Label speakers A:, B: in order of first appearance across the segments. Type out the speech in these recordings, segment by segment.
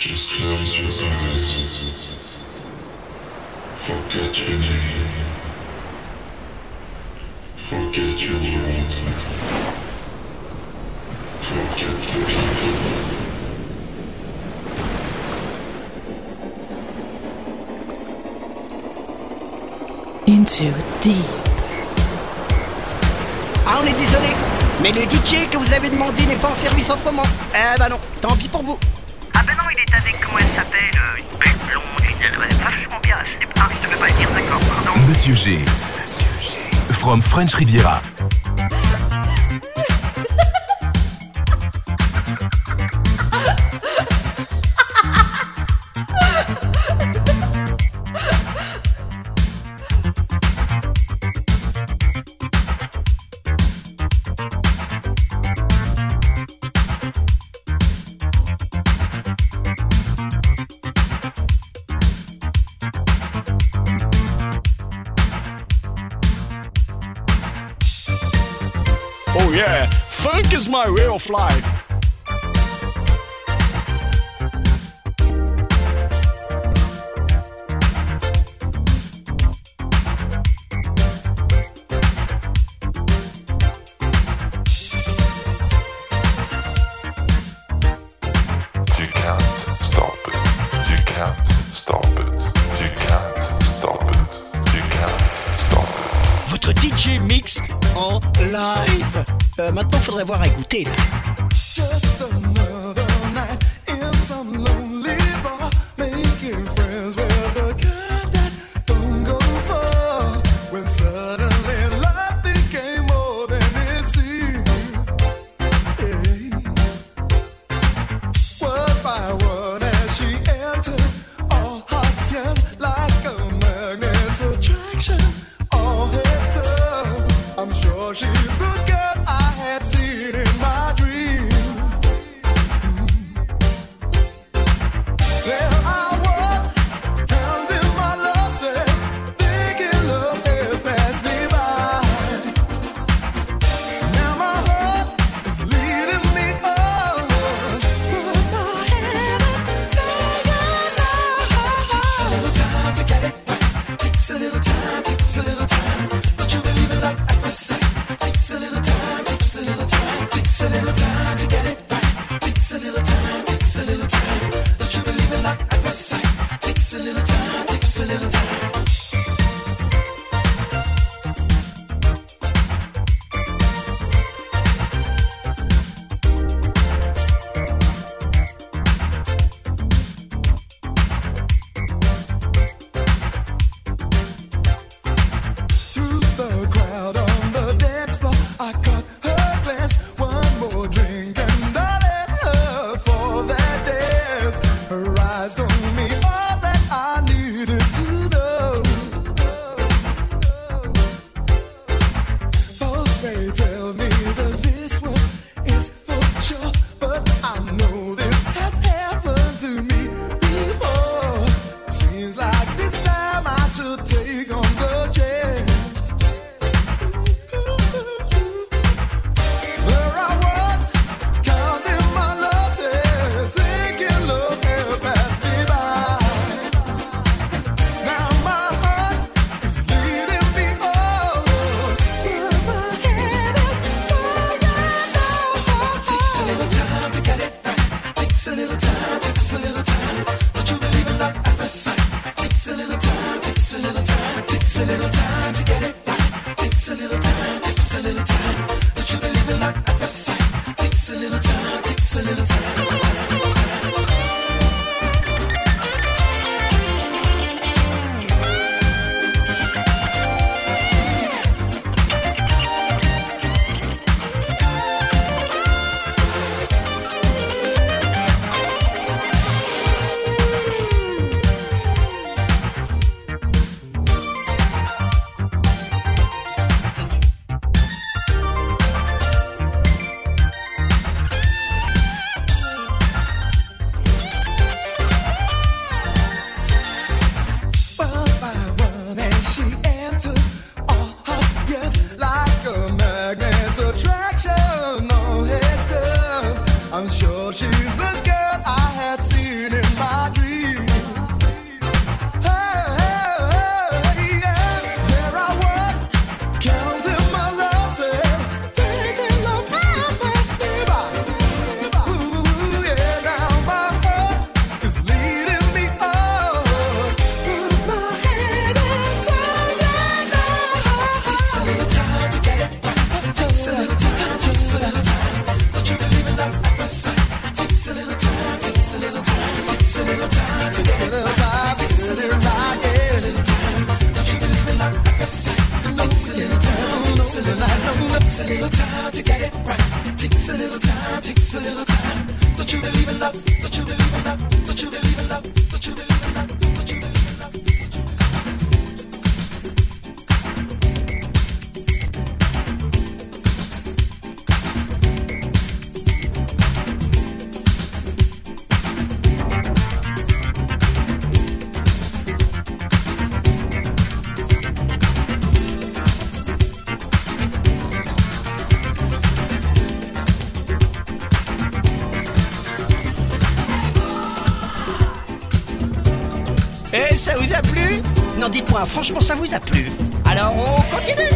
A: Just close your eyes. Forget your name. Forget your world. Forget the people.
B: Into deep.
C: Ah, on est désolé, mais le DJ que vous avez demandé n'est pas en service en ce moment. Eh ben non, tant pis pour vous
D: est avec, comment elle s'appelle euh, Une belle blonde, une, elle est vachement bien. Ah, je ne peux pas le dire, d'accord, pardon.
E: Monsieur G. Monsieur G. From French Riviera.
F: fly.
C: Et ça vous a plu? Non, dites-moi, franchement, ça vous a plu? Alors, on continue.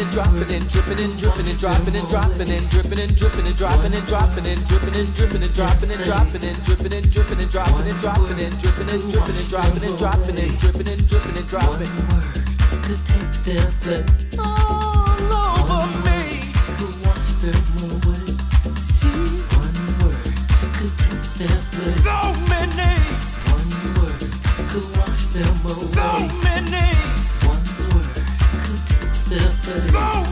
G: Dripping and dropping and dripping and dripping and dropping and dropping and dripping and dripping and dropping and dropping and dripping and dripping and dropping and dropping and dripping and dripping and dropping and dropping and dripping and dripping and dropping and dropping and dripping and dripping and dropping.
H: One word could take their blood
G: all over me.
H: Could wash them away. One word could take their blood.
G: So many.
H: One word could wash them away.
G: So many
H: filthy.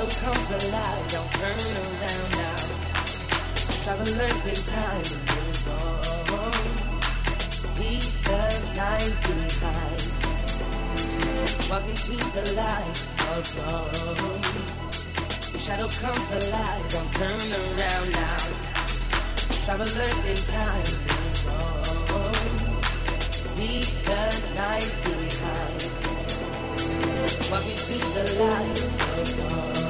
I: Shadow comes alive, don't turn around now. Travelers in time move on. Leave the night behind. Walk into the light of dawn. Shadow comes alive, don't turn around now. Travelers in time move on. Leave the night behind. Walk into the light of dawn.